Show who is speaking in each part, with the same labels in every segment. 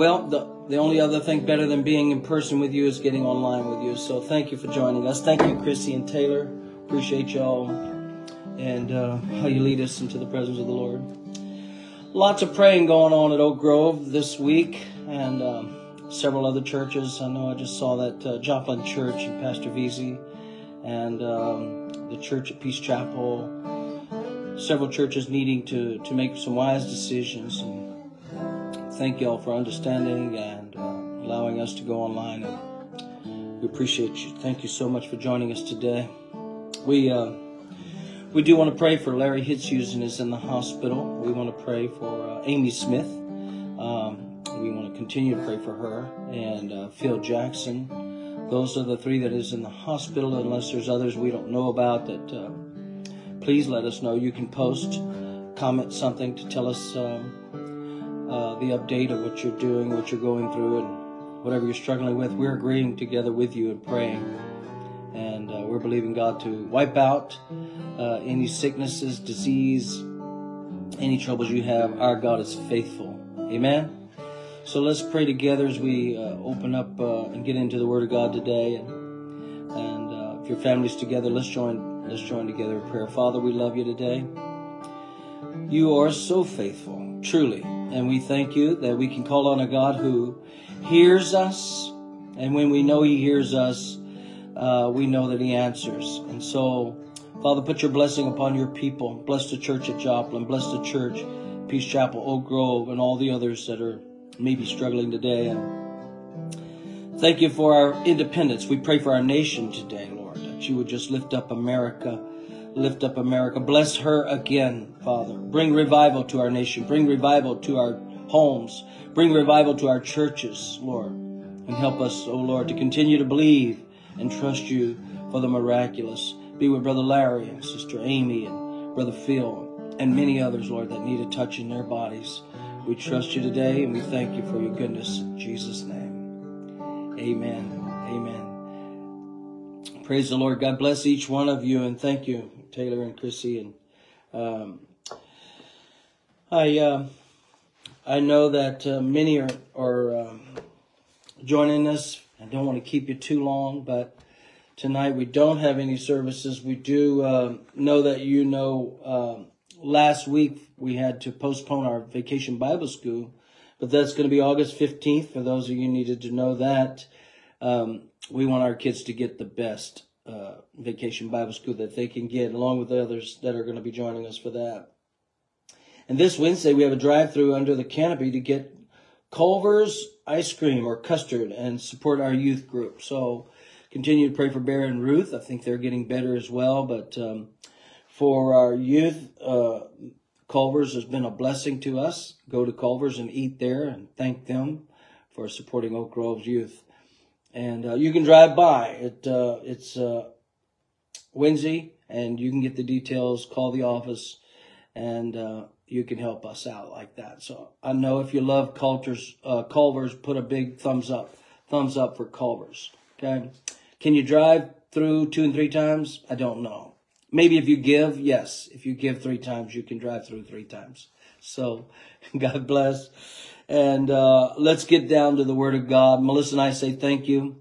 Speaker 1: Well, the, the only other thing better than being in person with you is getting online with you. So thank you for joining us. Thank you, Chrissy and Taylor. Appreciate y'all and uh, how you lead us into the presence of the Lord. Lots of praying going on at Oak Grove this week and um, several other churches. I know I just saw that uh, Joplin Church and Pastor Veazey and um, the church at Peace Chapel. Several churches needing to, to make some wise decisions. And thank y'all for understanding and uh, allowing us to go online. And we appreciate you. Thank you so much for joining us today. We uh, we do want to pray for Larry Hitzhusen is in the hospital. We want to pray for uh, Amy Smith. Um, we want to continue to pray for her and uh, Phil Jackson. Those are the three that is in the hospital. Unless there's others we don't know about, that uh, please let us know. You can post, comment something to tell us um, uh, the update of what you're doing, what you're going through, and whatever you're struggling with. We're agreeing together with you and praying, and uh, we're believing God to wipe out uh, any sicknesses, disease, any troubles you have. Our God is faithful. Amen. So let's pray together as we uh, open up uh, and get into the Word of God today. And, and if your family's together, let's join. Let's join together in prayer. Father, we love you today. You are so faithful, truly, and we thank you that we can call on a God who hears us, and when we know He hears us, uh, we know that He answers. And so, Father, put your blessing upon your people. Bless the church at Joplin. Bless the church, Peace Chapel, Oak Grove, and all the others that are maybe struggling today. And thank you for our independence. We pray for our nation today, Lord, that you would just lift up America. Lift up America. Bless her again, Father. Bring revival to our nation. Bring revival to our homes. Bring revival to our churches, Lord. And help us, O oh Lord, to continue to believe and trust you for the miraculous. Be with Brother Larry and Sister Amy and Brother Phil and many others, Lord, that need a touch in their bodies. We trust you today and we thank you for your goodness. In Jesus' name. Amen. Amen. Praise the Lord. God bless each one of you and thank you, Taylor and Chrissy. And um, I uh, I know that uh, many are, are um, joining us. I don't want to keep you too long, but tonight we don't have any services. We do uh, know that you know um, last week we had to postpone our vacation Bible school, but that's going to be August 15th. For those of you needed to know that, um, we want our kids to get the best uh, vacation Bible school that they can get, along with the others that are going to be joining us for that. And this Wednesday, we have a drive through under the canopy to get Culver's ice cream or custard and support our youth group. So continue to pray for Bear and Ruth. I think they're getting better as well, but um, for our youth, uh, Culver's has been a blessing to us. Go to Culver's and eat there and thank them for supporting Oak Grove's youth. And uh, you can drive by. It uh, it's uh, Wednesday, and you can get the details. Call the office, and uh, you can help us out like that. So I know if you love Culver's, uh, Culver's, put a big thumbs up, thumbs up for Culver's. Okay, can you drive through two and three times? I don't know. Maybe if you give, yes. If you give three times, you can drive through three times. So, God bless. And uh, let's get down to the Word of God. Melissa and I say thank you.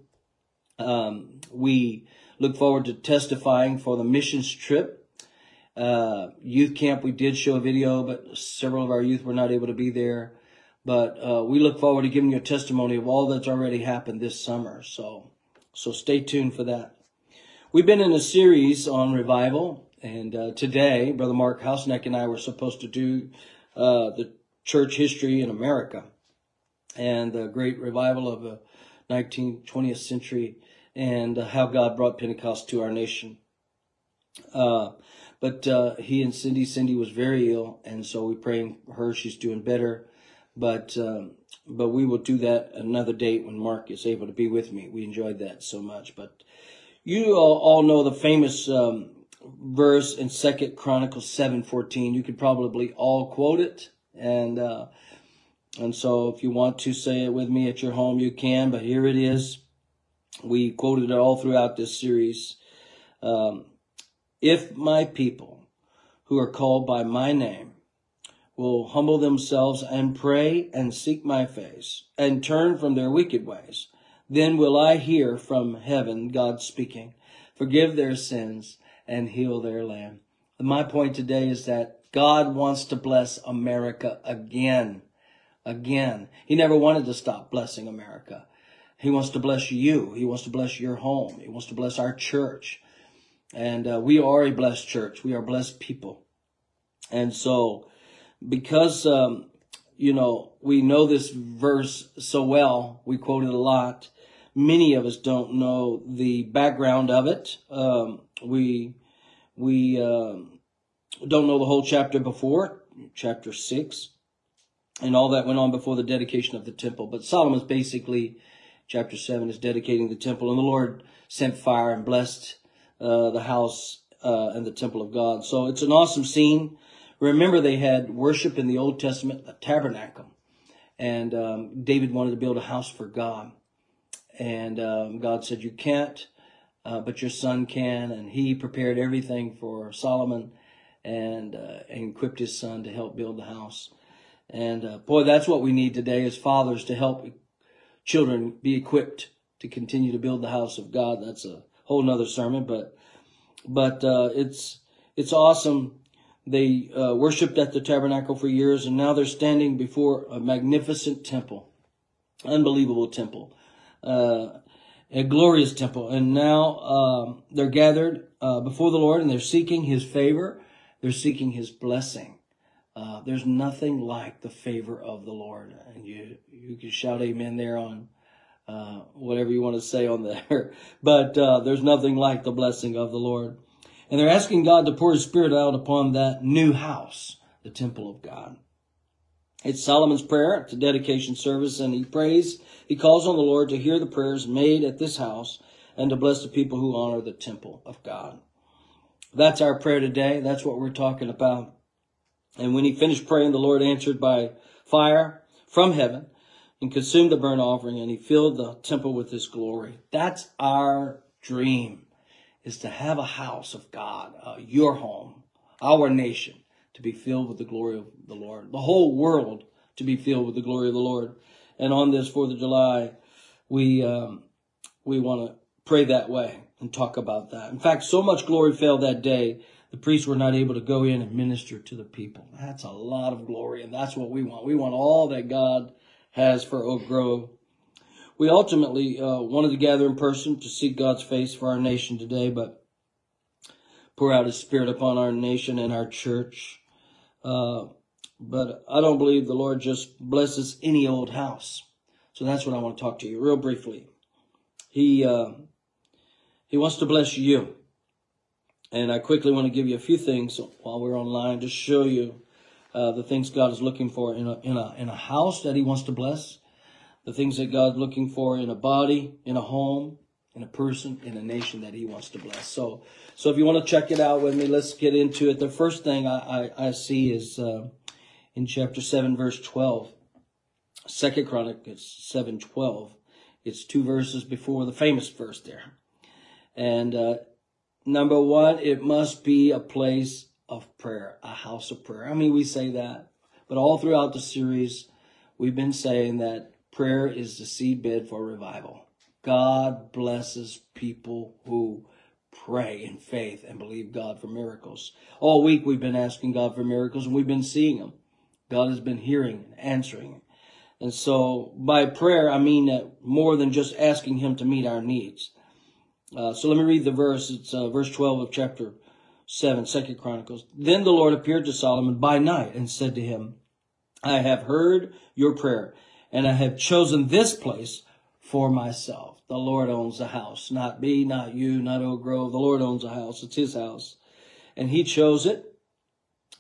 Speaker 1: Um, we look forward to testifying for the missions trip. Uh, youth camp, we did show a video, but several of our youth were not able to be there. But uh, we look forward to giving you a testimony of all that's already happened this summer. So, so stay tuned for that. We've been in a series on revival, and uh, today, Brother Mark Hausneck and I were supposed to do uh, the church history in America and the great revival of the 19th, 20th century and how God brought Pentecost to our nation. Uh, but uh, he and Cindy, Cindy was very ill, and so we praying for her. She's doing better, but um, but we will do that another date when Mark is able to be with me. We enjoyed that so much, but you all know the famous um, verse in Second Chronicles seven fourteen. You could probably all quote it, and uh, and so if you want to say it with me at your home, you can. But here it is. We quoted it all throughout this series. Um, if my people, who are called by my name, will humble themselves and pray and seek my face and turn from their wicked ways, then will I hear from heaven, God speaking, forgive their sins and heal their land. My point today is that God wants to bless America again. Again. He never wanted to stop blessing America. He wants to bless you. He wants to bless your home. He wants to bless our church. And uh, we are a blessed church. We are blessed people. And so, because, um, you know, we know this verse so well, we quote it a lot. Many of us don't know the background of it. Um, we, we, um, don't know the whole chapter before, chapter six, and all that went on before the dedication of the temple. But Solomon's basically, chapter seven is dedicating the temple, and the Lord sent fire and blessed uh, the house uh, and the temple of God. So it's an awesome scene. Remember, they had worship in the Old Testament, a tabernacle. And um, David wanted to build a house for God. And um, God said, You can't, uh, but your son can. And he prepared everything for Solomon and, uh, equipped his son to help build the house. And uh, boy, that's what we need today as fathers to help children be equipped to continue to build the house of God. That's a whole nother sermon, but but uh, it's it's awesome they uh, worshipped at the tabernacle for years, and now they're standing before a magnificent temple, unbelievable temple, uh, a glorious temple. And now um, they're gathered uh, before the Lord, and they're seeking His favor. They're seeking His blessing. Uh, there's nothing like the favor of the Lord, and you you can shout Amen there on. Uh, whatever you want to say on there, but uh, there's nothing like the blessing of the Lord. And they're asking God to pour his spirit out upon that new house, the temple of God. It's Solomon's prayer at the dedication service, and he prays, he calls on the Lord to hear the prayers made at this house and to bless the people who honor the temple of God. That's our prayer today. That's what we're talking about. And when he finished praying, the Lord answered by fire from heaven and consumed the burnt offering, and he filled the temple with his glory. That's our dream is to have a house of God, uh, your home, our nation, to be filled with the glory of the Lord, the whole world to be filled with the glory of the Lord. And on this Fourth of July, we um, we want to pray that way and talk about that. In fact, so much glory fell that day, the priests were not able to go in and minister to the people. That's a lot of glory, and that's what we want. We want all that God has for Oak Grove we ultimately uh, wanted to gather in person to seek God's face for our nation today, but pour out His Spirit upon our nation and our church. Uh, but I don't believe the Lord just blesses any old house. So that's what I want to talk to you real briefly. He uh, He wants to bless you, and I quickly want to give you a few things while we're online to show you uh, the things God is looking for in a in a in a house that He wants to bless the things that God's looking for in a body, in a home, in a person, in a nation that He wants to bless. So, so if you want to check it out with me, let's get into it. The first thing I, I, I see is uh, in chapter 7, verse 12. Second Chronicles 7, 12. It's two verses before the famous verse there. And uh, number one, it must be a place of prayer, a house of prayer. I mean, we say that, but all throughout the series, we've been saying that Prayer is the seedbed for revival. God blesses people who pray in faith and believe God for miracles. All week we've been asking God for miracles and we've been seeing them. God has been hearing and answering. And so by prayer, I mean that more than just asking Him to meet our needs. Uh, so let me read the verse. It's uh, verse 12 of chapter 7, Second Chronicles. Then the Lord appeared to Solomon by night and said to him, I have heard your prayer and I have chosen this place for myself. The Lord owns the house, not me, not you, not Oak Grove. The Lord owns the house. It's his house. And he chose it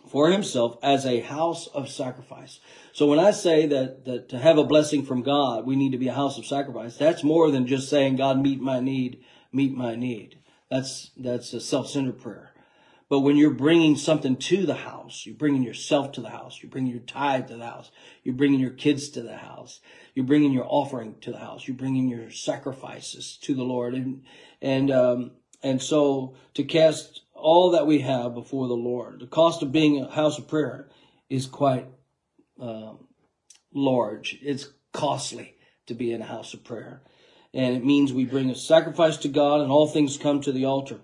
Speaker 1: for himself as a house of sacrifice. So when I say that, that to have a blessing from God, we need to be a house of sacrifice, that's more than just saying, God, meet my need, meet my need. That's, that's a self-centered prayer. But when you're bringing something to the house, you're bringing yourself to the house, you're bringing your tithe to the house, you're bringing your kids to the house, you're bringing your offering to the house, you're bringing your sacrifices to the Lord, and and um, and so to cast all that we have before the Lord, the cost of being a house of prayer is quite uh, large. It's costly to be in a house of prayer. And it means we bring a sacrifice to God and all things come to the altar.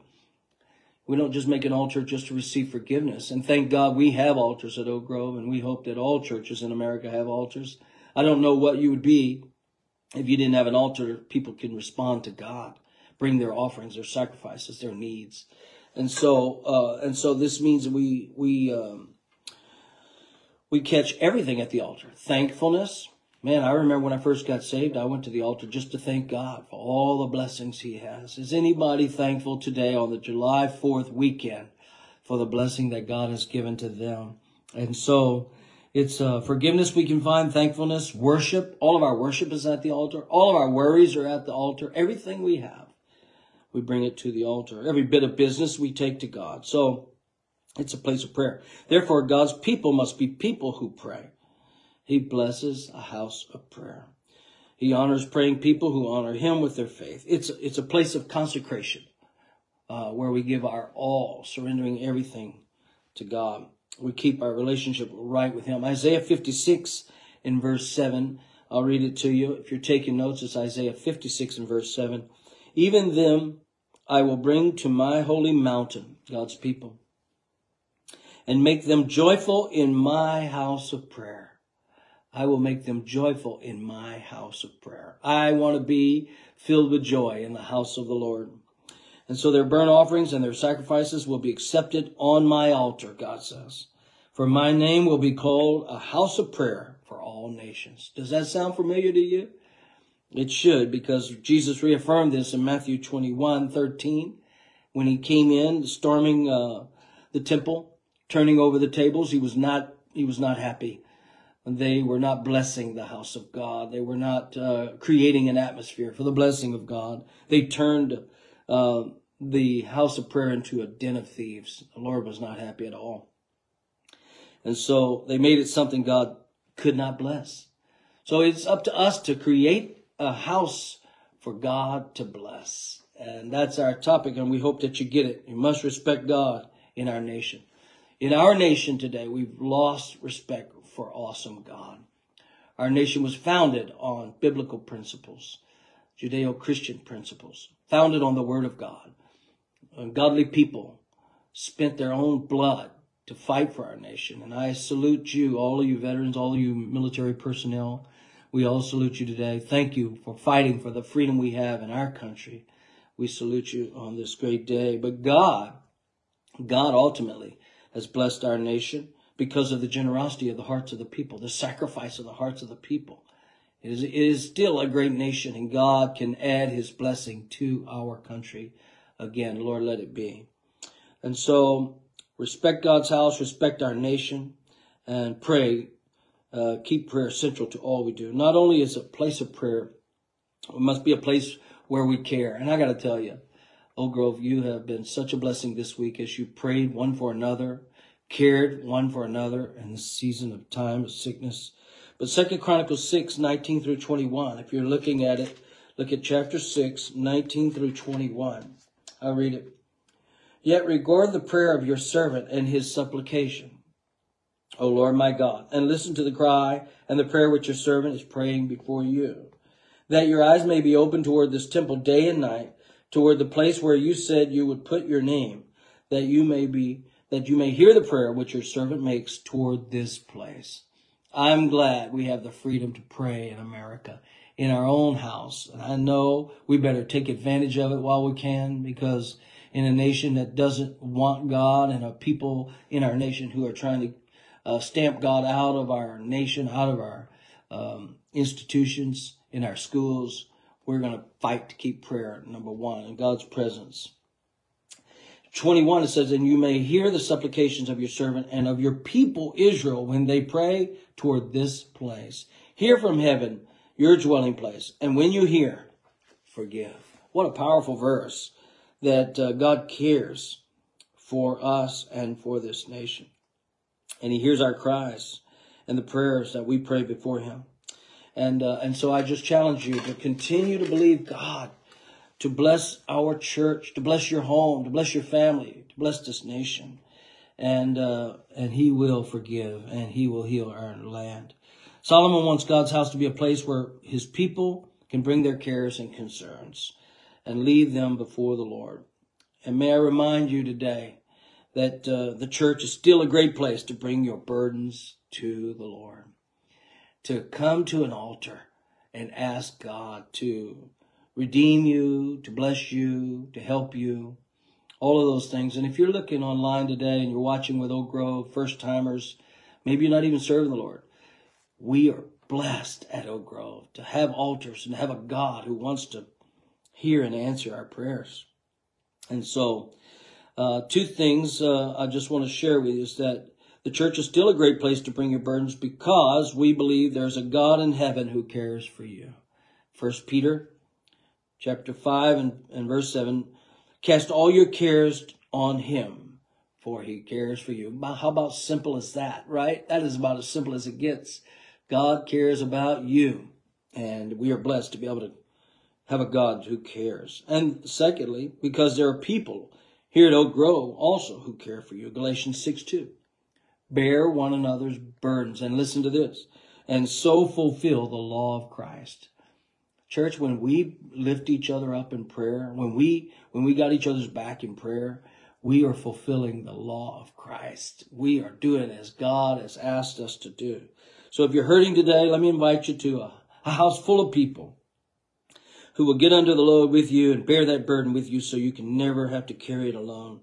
Speaker 1: We don't just make an altar just to receive forgiveness. And thank God we have altars at Oak Grove, and we hope that all churches in America have altars. I don't know what you would be if you didn't have an altar. People can respond to God, bring their offerings, their sacrifices, their needs. And so, uh, and so this means we, we, um, we catch everything at the altar. Thankfulness, Man, I remember when I first got saved, I went to the altar just to thank God for all the blessings He has. Is anybody thankful today on the July 4th weekend for the blessing that God has given to them? And so it's uh, forgiveness we can find, thankfulness, worship. All of our worship is at the altar. All of our worries are at the altar. Everything we have, we bring it to the altar. Every bit of business we take to God. So it's a place of prayer. Therefore, God's people must be people who pray. He blesses a house of prayer. He honors praying people who honor him with their faith. It's, it's a place of consecration uh, where we give our all, surrendering everything to God. We keep our relationship right with him. Isaiah 56 in verse 7. I'll read it to you. If you're taking notes, it's Isaiah 56 in verse 7. Even them I will bring to my holy mountain, God's people, and make them joyful in my house of prayer. I will make them joyful in my house of prayer. I want to be filled with joy in the house of the Lord. And so their burnt offerings and their sacrifices will be accepted on my altar, God says. For my name will be called a house of prayer for all nations. Does that sound familiar to you? It should, because Jesus reaffirmed this in Matthew 21, 13, when he came in storming uh, the temple, turning over the tables. He was not, he was not happy they were not blessing the house of God. They were not uh, creating an atmosphere for the blessing of God. They turned uh, the house of prayer into a den of thieves. The Lord was not happy at all. And so they made it something God could not bless. So it's up to us to create a house for God to bless. And that's our topic, and we hope that you get it. You must respect God in our nation. In our nation today, we've lost respect for awesome God. Our nation was founded on biblical principles, Judeo Christian principles, founded on the Word of God. Godly people spent their own blood to fight for our nation. And I salute you, all of you veterans, all of you military personnel. We all salute you today. Thank you for fighting for the freedom we have in our country. We salute you on this great day. But God, God ultimately has blessed our nation because of the generosity of the hearts of the people, the sacrifice of the hearts of the people. It is, it is still a great nation, and God can add his blessing to our country. Again, Lord, let it be. And so, respect God's house, respect our nation, and pray. Uh, keep prayer central to all we do. Not only is it a place of prayer, it must be a place where we care. And I got to tell you, Oak Grove, you have been such a blessing this week as you prayed one for another cared one for another in the season of time of sickness. But Second Chronicles 6, 19 through 21, if you're looking at it, look at chapter 6, 19 through 21. I'll read it. Yet regard the prayer of your servant and his supplication, O Lord my God, and listen to the cry and the prayer which your servant is praying before you, that your eyes may be open toward this temple day and night, toward the place where you said you would put your name, that you may be that you may hear the prayer which your servant makes toward this place. I'm glad we have the freedom to pray in America, in our own house. And I know we better take advantage of it while we can because in a nation that doesn't want God and a people in our nation who are trying to uh, stamp God out of our nation, out of our um, institutions, in our schools, we're going to fight to keep prayer number one and God's presence 21, it says, And you may hear the supplications of your servant and of your people Israel when they pray toward this place. Hear from heaven, your dwelling place. And when you hear, forgive. What a powerful verse that uh, God cares for us and for this nation. And he hears our cries and the prayers that we pray before him. And, uh, and so I just challenge you to continue to believe God to bless our church, to bless your home, to bless your family, to bless this nation. and uh, and He will forgive, and He will heal our land. Solomon wants God's house to be a place where His people can bring their cares and concerns and leave them before the Lord. And may I remind you today that uh, the church is still a great place to bring your burdens to the Lord, to come to an altar and ask God to redeem you, to bless you, to help you, all of those things. And if you're looking online today and you're watching with Oak Grove, first timers, maybe you're not even serving the Lord. We are blessed at Oak Grove to have altars and have a God who wants to hear and answer our prayers. And so, uh, two things uh, I just want to share with you is that the church is still a great place to bring your burdens because we believe there's a God in heaven who cares for you. First Peter chapter 5 and, and verse 7 Cast all your cares on him, for he cares for you. How about simple as that, right? That is about as simple as it gets. God cares about you, and we are blessed to be able to have a God who cares. And secondly, because there are people here at Oak Grove also who care for you. Galatians 6 2. Bear one another's burdens, and listen to this, and so fulfill the law of Christ. Church, when we lift each other up in prayer, when we when we got each other's back in prayer, we are fulfilling the law of Christ. We are doing as God has asked us to do. So if you're hurting today, let me invite you to a, a house full of people who will get under the load with you and bear that burden with you so you can never have to carry it alone.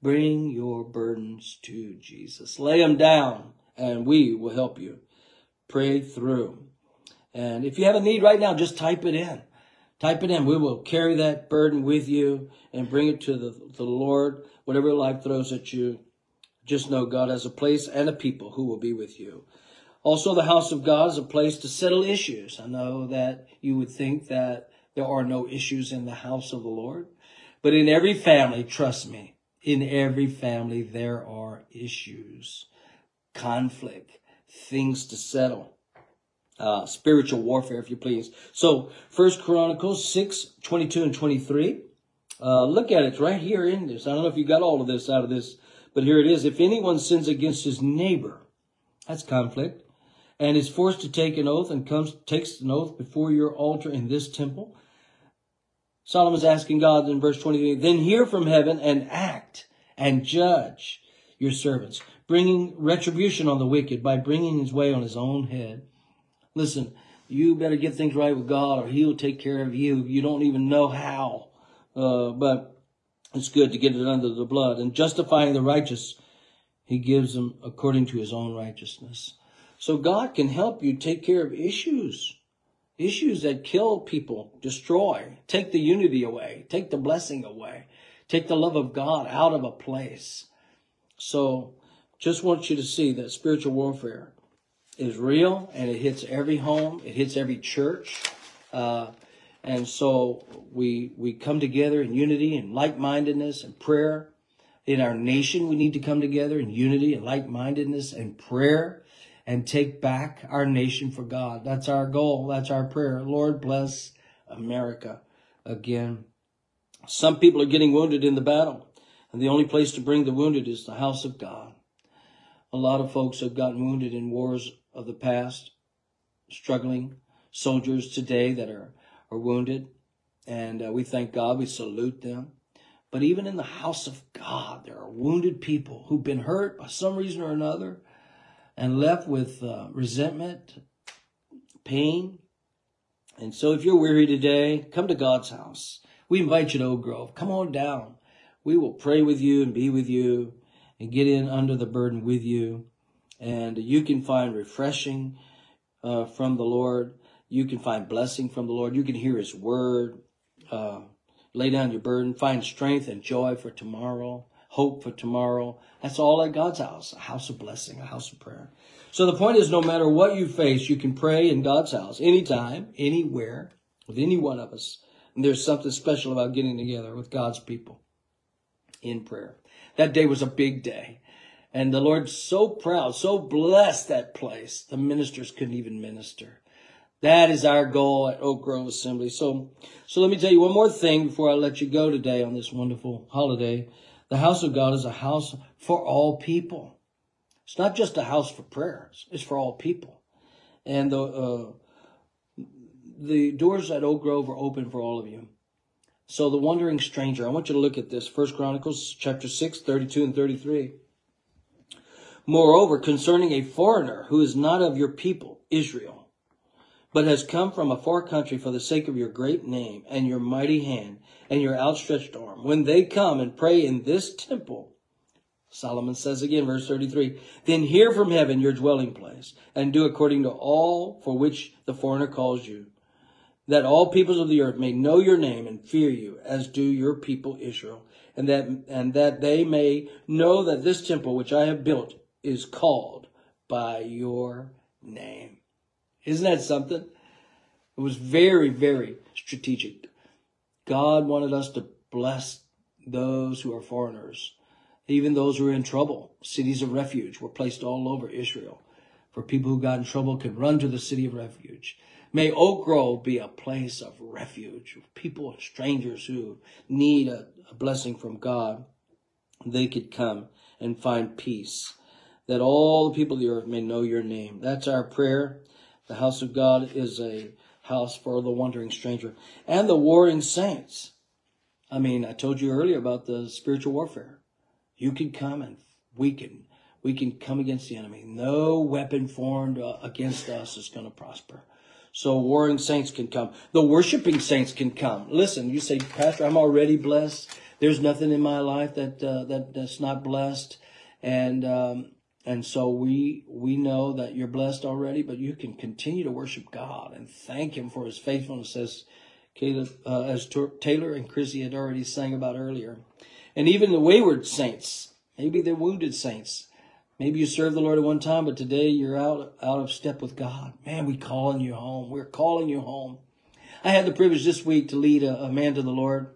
Speaker 1: Bring your burdens to Jesus. Lay them down and we will help you. Pray through. And if you have a need right now, just type it in. Type it in. We will carry that burden with you and bring it to the, the Lord. Whatever life throws at you, just know God has a place and a people who will be with you. Also, the house of God is a place to settle issues. I know that you would think that there are no issues in the house of the Lord, but in every family, trust me, in every family, there are issues, conflict, things to settle uh, spiritual warfare, if you please. So, First Chronicles 6, 22 and 23. Uh, look at it right here in this. I don't know if you got all of this out of this, but here it is. If anyone sins against his neighbor, that's conflict, and is forced to take an oath and comes takes an oath before your altar in this temple, Solomon's asking God in verse 23, then hear from heaven and act and judge your servants, bringing retribution on the wicked by bringing his way on his own head. Listen, you better get things right with God or He'll take care of you. You don't even know how. Uh, but it's good to get it under the blood. And justifying the righteous, He gives them according to His own righteousness. So God can help you take care of issues. Issues that kill people, destroy, take the unity away, take the blessing away, take the love of God out of a place. So just want you to see that spiritual warfare is real and it hits every home, it hits every church. Uh, and so we we come together in unity and like-mindedness and prayer. In our nation, we need to come together in unity and like-mindedness and prayer and take back our nation for God. That's our goal. That's our prayer. Lord bless America again. Some people are getting wounded in the battle, and the only place to bring the wounded is the house of God. A lot of folks have gotten wounded in wars of the past, struggling soldiers today that are, are wounded. And uh, we thank God, we salute them. But even in the house of God, there are wounded people who've been hurt by some reason or another and left with uh, resentment, pain. And so if you're weary today, come to God's house. We invite you to Oak Grove. Come on down. We will pray with you and be with you and get in under the burden with you. And you can find refreshing uh, from the Lord. You can find blessing from the Lord. You can hear His word. Uh, lay down your burden. Find strength and joy for tomorrow. Hope for tomorrow. That's all at God's house. A house of blessing, a house of prayer. So the point is, no matter what you face, you can pray in God's house anytime, anywhere, with any one of us. And there's something special about getting together with God's people in prayer. That day was a big day. And the Lord's so proud, so blessed that place. The ministers couldn't even minister. That is our goal at Oak Grove Assembly. So, so let me tell you one more thing before I let you go today on this wonderful holiday. The house of God is a house for all people. It's not just a house for prayers. It's for all people. And the, uh, the doors at Oak Grove are open for all of you. So the wandering stranger, I want you to look at this. First Chronicles chapter 6, 32 and 33. Moreover, concerning a foreigner who is not of your people, Israel, but has come from a far country for the sake of your great name and your mighty hand and your outstretched arm, when they come and pray in this temple, Solomon says again, verse 33, then hear from heaven your dwelling place and do according to all for which the foreigner calls you, that all peoples of the earth may know your name and fear you as do your people Israel, and that, and that they may know that this temple which I have built is called by your name. Isn't that something? It was very, very strategic. God wanted us to bless those who are foreigners, even those who are in trouble. Cities of refuge were placed all over Israel. For people who got in trouble could run to the city of refuge. May Oak Grove be a place of refuge. For people, strangers who need a, a blessing from God, they could come and find peace that all the people of the earth may know your name. That's our prayer. The house of God is a house for the wandering stranger and the warring saints. I mean, I told you earlier about the spiritual warfare. You can come and we can we can come against the enemy. No weapon formed uh, against us is going to prosper. So warring saints can come. The worshiping saints can come. Listen, you say, Pastor, I'm already blessed. There's nothing in my life that uh, that that's not blessed, and um, and so we we know that you're blessed already, but you can continue to worship God and thank Him for His faithfulness, as Caleb, uh, as Taylor and Chrissy had already sang about earlier, and even the wayward saints, maybe the wounded saints. Maybe you served the Lord at one time, but today you're out out of step with God. Man, we calling you home. We're calling you home. I had the privilege this week to lead a, a man to the Lord,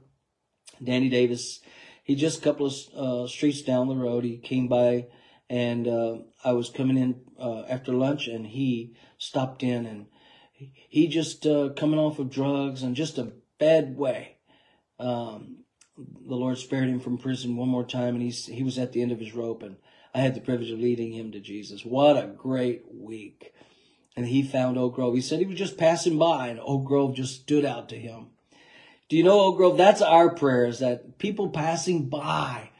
Speaker 1: Danny Davis. He just a couple of uh, streets down the road. He came by and uh, I was coming in uh, after lunch, and he stopped in, and he just uh, coming off of drugs and just a bad way. Um, the Lord spared him from prison one more time, and he's he was at the end of his rope, and I had the privilege of leading him to Jesus. What a great week! And he found Oak Grove. He said he was just passing by, and Oak Grove just stood out to him. Do you know Oak Grove? That's our prayers that people passing by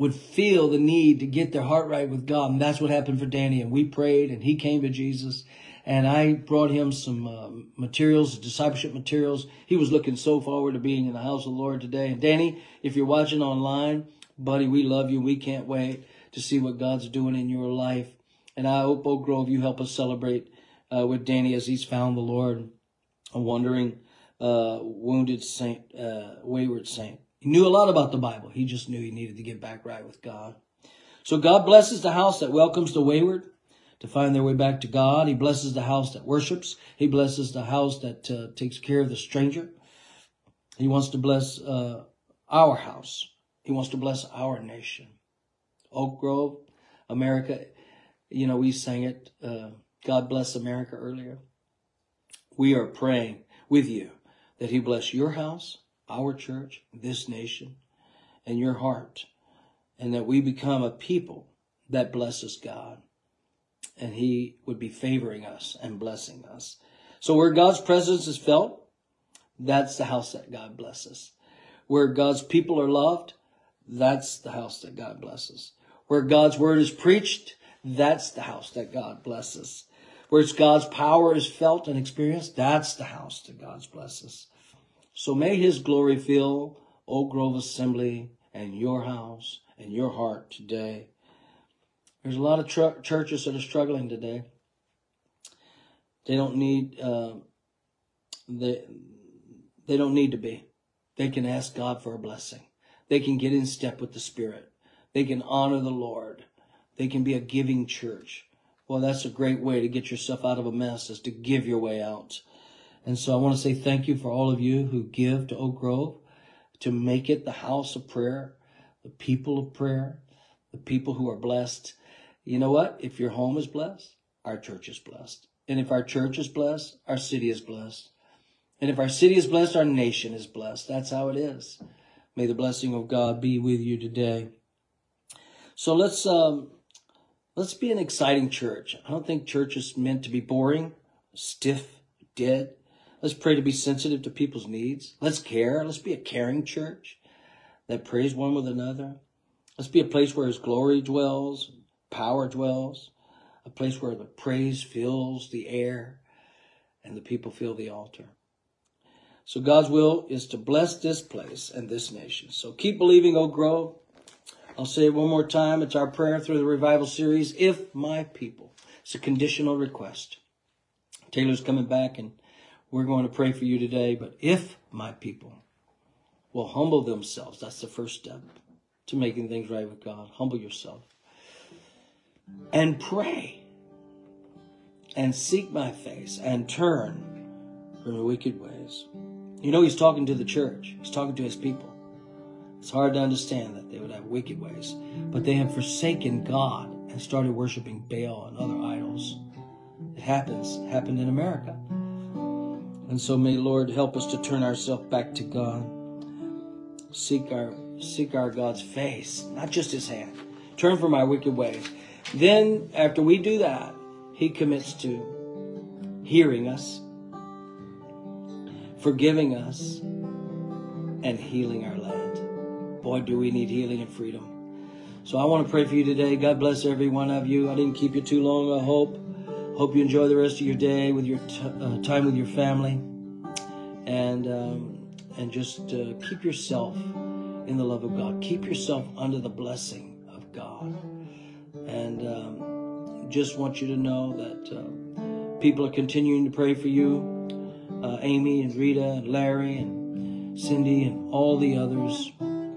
Speaker 1: would feel the need to get their heart right with God. And that's what happened for Danny. And we prayed and he came to Jesus. And I brought him some uh, materials, discipleship materials. He was looking so forward to being in the house of the Lord today. And Danny, if you're watching online, buddy, we love you. We can't wait to see what God's doing in your life. And I hope, Oak Grove, you help us celebrate uh, with Danny as he's found the Lord, a wandering, uh, wounded saint, uh, wayward saint. He knew a lot about the Bible. He just knew he needed to get back right with God. So God blesses the house that welcomes the wayward to find their way back to God. He blesses the house that worships. He blesses the house that uh, takes care of the stranger. He wants to bless uh, our house. He wants to bless our nation. Oak Grove, America. You know, we sang it, uh, God bless America earlier. We are praying with you that he bless your house, our church, this nation, and your heart, and that we become a people that blesses God. And He would be favoring us and blessing us. So where God's presence is felt, that's the house that God blesses. Where God's people are loved, that's the house that God blesses. Where God's word is preached, that's the house that God blesses. Where God's power is felt and experienced, that's the house that God blesses. So may his glory fill Oak Grove Assembly and your house and your heart today. There's a lot of tr- churches that are struggling today. They don't need uh, they they don't need to be. They can ask God for a blessing. They can get in step with the Spirit. They can honor the Lord. They can be a giving church. Well, that's a great way to get yourself out of a mess is to give your way out. And so I want to say thank you for all of you who give to Oak Grove to make it the house of prayer, the people of prayer, the people who are blessed. You know what? If your home is blessed, our church is blessed. And if our church is blessed, our city is blessed. And if our city is blessed, our nation is blessed. That's how it is. May the blessing of God be with you today. So let's um, let's be an exciting church. I don't think church is meant to be boring, stiff, dead. Let's pray to be sensitive to people's needs. Let's care. Let's be a caring church that prays one with another. Let's be a place where His glory dwells, power dwells, a place where the praise fills the air and the people fill the altar. So God's will is to bless this place and this nation. So keep believing, Oak Grove. I'll say it one more time. It's our prayer through the revival series. If my people, it's a conditional request. Taylor's coming back and we're going to pray for you today. But if my people will humble themselves, that's the first step to making things right with God. Humble yourself and pray and seek my face and turn from the wicked ways. You know, he's talking to the church, he's talking to his people. It's hard to understand that they would have wicked ways, but they have forsaken God and started worshiping Baal and other idols. It happens, it happened in America. And so may Lord help us to turn ourselves back to God. Seek our seek our God's face, not just his hand. Turn from our wicked ways. Then after we do that, he commits to hearing us, forgiving us, and healing our land. Boy, do we need healing and freedom. So I want to pray for you today. God bless every one of you. I didn't keep you too long, I hope. Hope you enjoy the rest of your day with your uh, time with your family. And, um, and just uh, keep yourself in the love of God. Keep yourself under the blessing of God. And um, just want you to know that uh, people are continuing to pray for you. Uh, Amy and Rita and Larry and Cindy and all the others.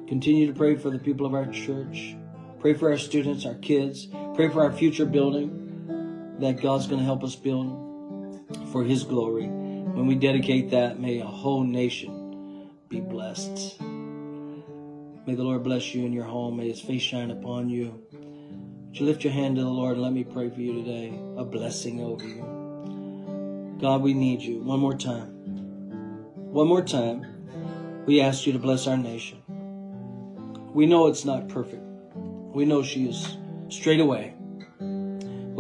Speaker 1: Continue to pray for the people of our church. Pray for our students, our kids. Pray for our future building that God's going to help us build for His glory. When we dedicate that, may a whole nation be blessed. May the Lord bless you in your home. May His face shine upon you. Would you lift your hand to the Lord and let me pray for you today? A blessing over you. God, we need you. One more time. One more time. We ask you to bless our nation. We know it's not perfect. We know she is straight away.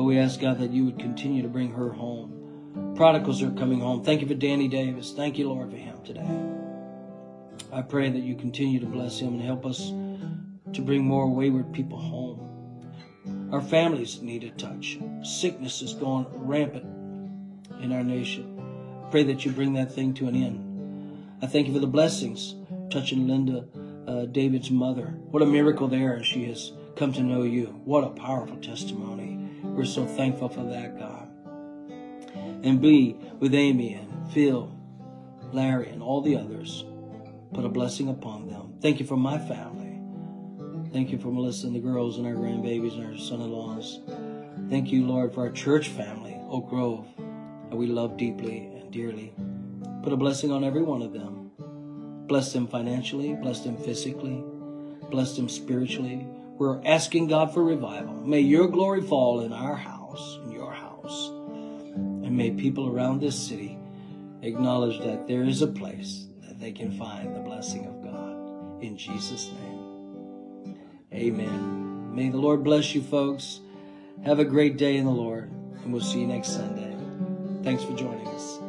Speaker 1: But we ask God that you would continue to bring her home. Prodigals are coming home. Thank you for Danny Davis. Thank you, Lord, for him today. I pray that you continue to bless him and help us to bring more wayward people home. Our families need a touch. Sickness is going rampant in our nation. Pray that you bring that thing to an end. I thank you for the blessings touching Linda, uh, David's mother. What a miracle there, and she has come to know you. What a powerful testimony. We're so thankful for that, God. And be with Amy and Phil, Larry, and all the others. Put a blessing upon them. Thank you for my family. Thank you for Melissa and the girls and our grandbabies and our son-in-laws. Thank you, Lord, for our church family, Oak Grove, that we love deeply and dearly. Put a blessing on every one of them. Bless them financially, bless them physically, bless them spiritually. We're asking God for revival. May your glory fall in our house, in your house. And may people around this city acknowledge that there is a place that they can find the blessing of God. In Jesus' name. Amen. May the Lord bless you, folks. Have a great day in the Lord, and we'll see you next Sunday. Thanks for joining us.